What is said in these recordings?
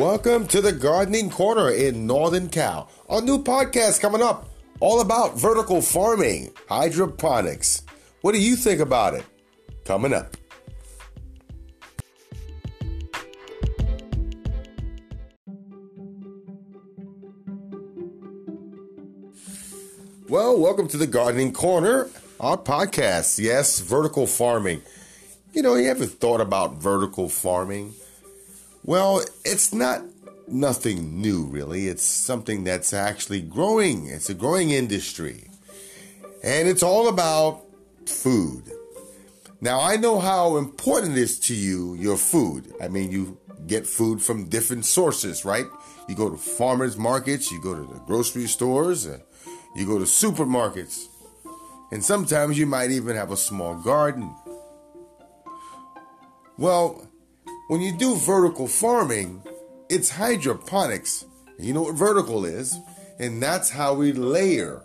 Welcome to the Gardening Corner in Northern Cal. A new podcast coming up all about vertical farming, hydroponics. What do you think about it? Coming up. Well, welcome to the Gardening Corner, our podcast. Yes, vertical farming. You know, you ever thought about vertical farming? Well, it's not nothing new, really. It's something that's actually growing. It's a growing industry. And it's all about food. Now, I know how important it is to you, your food. I mean, you get food from different sources, right? You go to farmers markets, you go to the grocery stores, uh, you go to supermarkets, and sometimes you might even have a small garden. Well, when you do vertical farming, it's hydroponics. You know what vertical is, and that's how we layer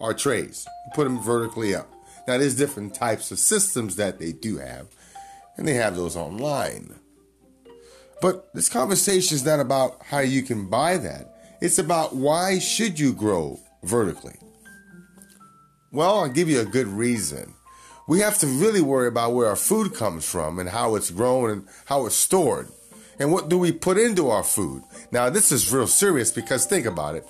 our trays. put them vertically up. Now, there's different types of systems that they do have, and they have those online. But this conversation is not about how you can buy that. It's about why should you grow vertically? Well, I'll give you a good reason we have to really worry about where our food comes from and how it's grown and how it's stored. And what do we put into our food? Now, this is real serious because think about it.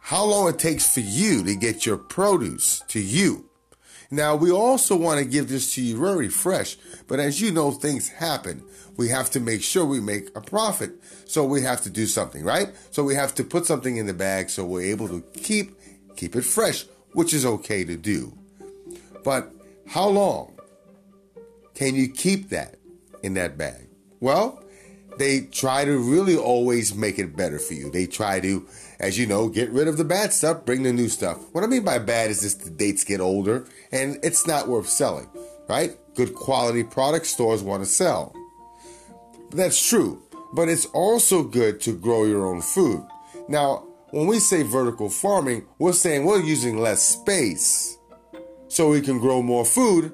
How long it takes for you to get your produce to you. Now, we also want to give this to you very fresh, but as you know, things happen. We have to make sure we make a profit. So we have to do something, right? So we have to put something in the bag so we're able to keep keep it fresh, which is okay to do. But how long can you keep that in that bag? Well, they try to really always make it better for you. They try to, as you know, get rid of the bad stuff, bring the new stuff. What I mean by bad is just the dates get older and it's not worth selling, right? Good quality product stores want to sell. That's true, but it's also good to grow your own food. Now, when we say vertical farming, we're saying we're using less space so we can grow more food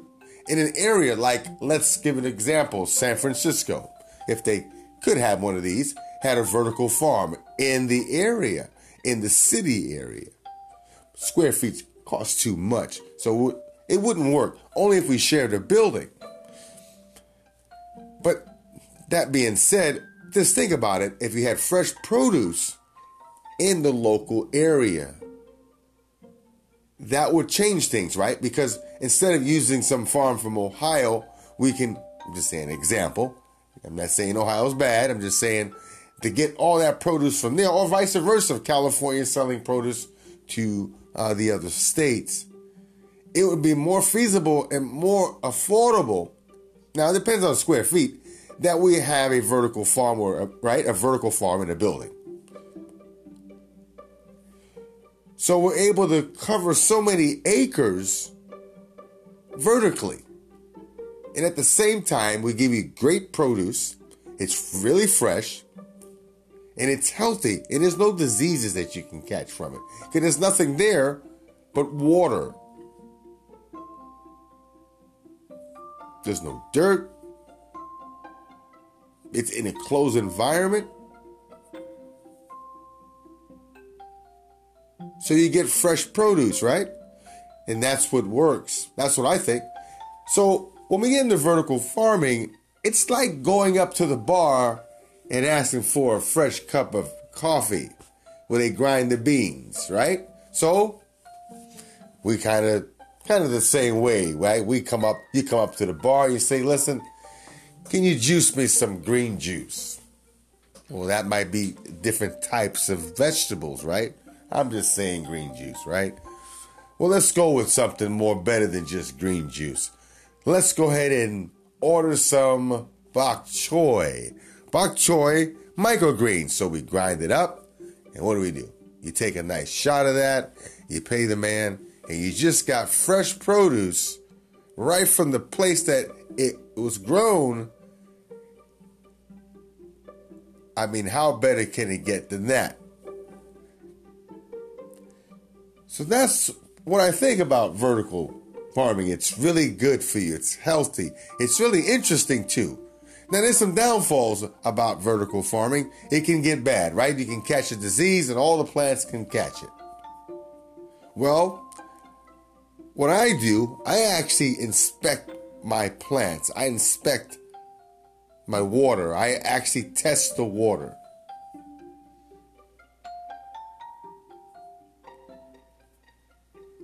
in an area like, let's give an example, San Francisco. If they could have one of these, had a vertical farm in the area, in the city area. Square feet cost too much, so it wouldn't work. Only if we shared a building. But that being said, just think about it. If you had fresh produce in the local area, that would change things, right? Because instead of using some farm from Ohio, we can, I'm just example. I'm not saying Ohio's bad. I'm just saying to get all that produce from there, or vice versa, of California selling produce to uh, the other states, it would be more feasible and more affordable. Now, it depends on square feet that we have a vertical farm or, right, a vertical farm in a building. So we're able to cover so many acres vertically. And at the same time, we give you great produce. It's really fresh and it's healthy. And there's no diseases that you can catch from it. Because there's nothing there but water. There's no dirt. It's in a closed environment. So you get fresh produce, right? And that's what works. That's what I think. So when we get into vertical farming, it's like going up to the bar and asking for a fresh cup of coffee where they grind the beans, right? So we kind of kind of the same way, right? We come up, you come up to the bar, you say, "Listen, can you juice me some green juice?" Well, that might be different types of vegetables, right? I'm just saying green juice, right? Well, let's go with something more better than just green juice. Let's go ahead and order some bok choy. Bok choy microgreens. So we grind it up, and what do we do? You take a nice shot of that, you pay the man, and you just got fresh produce right from the place that it was grown. I mean, how better can it get than that? So that's what I think about vertical farming. It's really good for you. It's healthy. It's really interesting too. Now, there's some downfalls about vertical farming. It can get bad, right? You can catch a disease and all the plants can catch it. Well, what I do, I actually inspect my plants. I inspect my water. I actually test the water.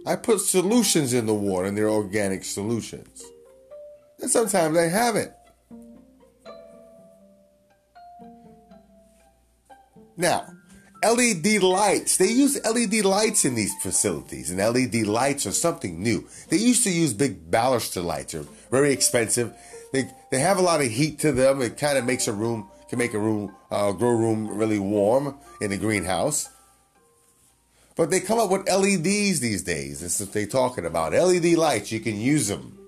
I put solutions in the water, and they're organic solutions. And sometimes I haven't. Now, LED lights. They use LED lights in these facilities, and LED lights are something new. They used to use big baluster lights, are very expensive. They they have a lot of heat to them. It kind of makes a room can make a room uh, grow room really warm in a greenhouse. But they come up with LEDs these days. This is what they're talking about. LED lights, you can use them.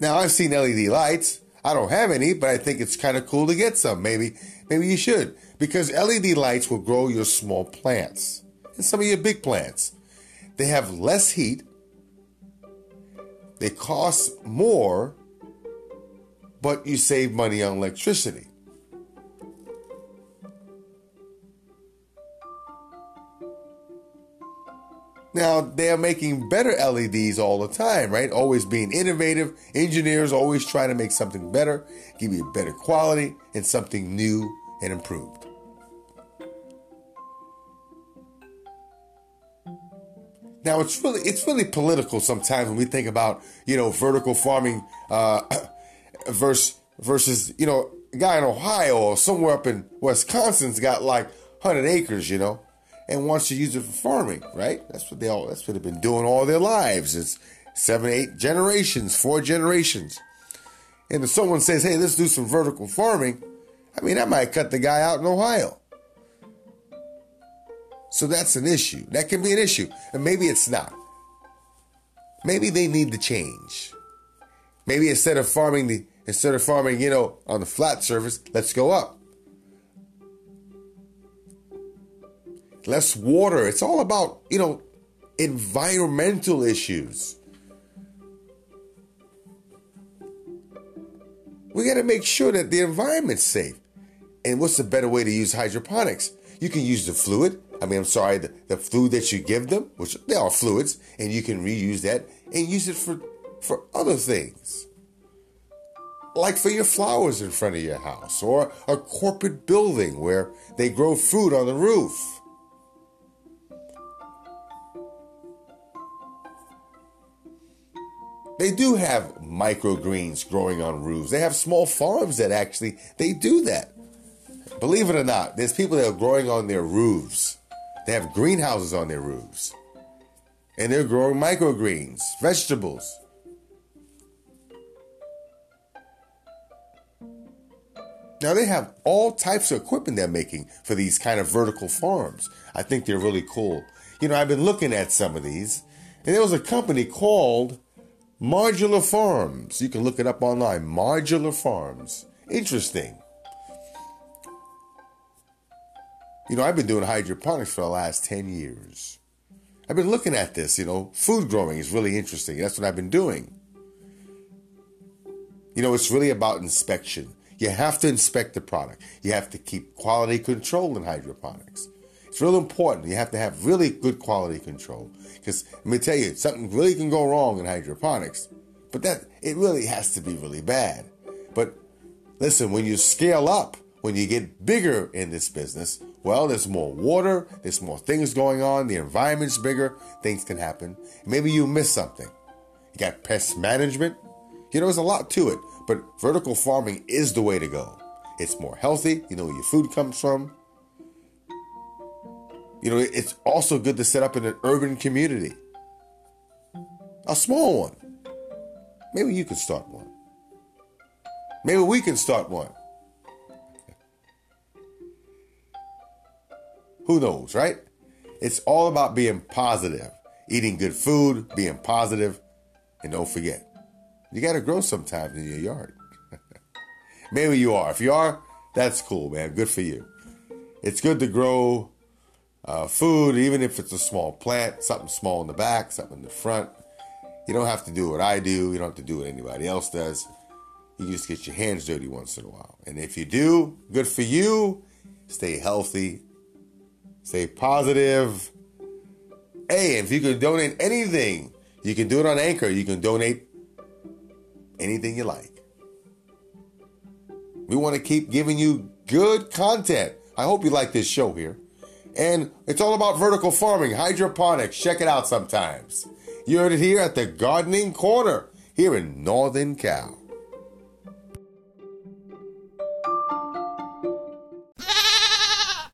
Now I've seen LED lights. I don't have any, but I think it's kind of cool to get some. Maybe, maybe you should, because LED lights will grow your small plants and some of your big plants. They have less heat. They cost more, but you save money on electricity. Now they are making better LEDs all the time, right? Always being innovative. Engineers always trying to make something better, give you better quality and something new and improved. Now it's really it's really political sometimes when we think about you know vertical farming uh, versus versus you know a guy in Ohio or somewhere up in Wisconsin's got like hundred acres, you know and wants to use it for farming, right? That's what they all that's what they've been doing all their lives. It's seven, eight generations, four generations. And if someone says, hey, let's do some vertical farming, I mean that might cut the guy out in Ohio. So that's an issue. That can be an issue. And maybe it's not. Maybe they need to change. Maybe instead of farming the instead of farming, you know, on the flat surface, let's go up. Less water. It's all about, you know, environmental issues. We got to make sure that the environment's safe. And what's the better way to use hydroponics? You can use the fluid. I mean, I'm sorry, the, the fluid that you give them, which they are fluids, and you can reuse that and use it for, for other things. Like for your flowers in front of your house or a corporate building where they grow food on the roof. They do have microgreens growing on roofs. They have small farms that actually they do that. Believe it or not, there's people that are growing on their roofs. They have greenhouses on their roofs. And they're growing microgreens, vegetables. Now they have all types of equipment they're making for these kind of vertical farms. I think they're really cool. You know, I've been looking at some of these, and there was a company called Modular Farms. You can look it up online. Modular Farms. Interesting. You know, I've been doing hydroponics for the last 10 years. I've been looking at this, you know, food growing is really interesting. That's what I've been doing. You know, it's really about inspection. You have to inspect the product. You have to keep quality control in hydroponics. It's real important. You have to have really good quality control. Because let me tell you, something really can go wrong in hydroponics. But that it really has to be really bad. But listen, when you scale up, when you get bigger in this business, well, there's more water, there's more things going on, the environment's bigger, things can happen. Maybe you miss something. You got pest management. You know, there's a lot to it, but vertical farming is the way to go. It's more healthy, you know where your food comes from. You know, it's also good to set up in an urban community. A small one. Maybe you can start one. Maybe we can start one. Who knows, right? It's all about being positive, eating good food, being positive, and don't forget, you got to grow sometimes in your yard. Maybe you are. If you are, that's cool, man. Good for you. It's good to grow uh, food, even if it's a small plant, something small in the back, something in the front. You don't have to do what I do. You don't have to do what anybody else does. you just get your hands dirty once in a while. And if you do, good for you. Stay healthy, stay positive. Hey, if you can donate anything, you can do it on Anchor. You can donate anything you like. We want to keep giving you good content. I hope you like this show here. And it's all about vertical farming, hydroponics. Check it out sometimes. You heard it here at the Gardening Corner here in Northern Cal.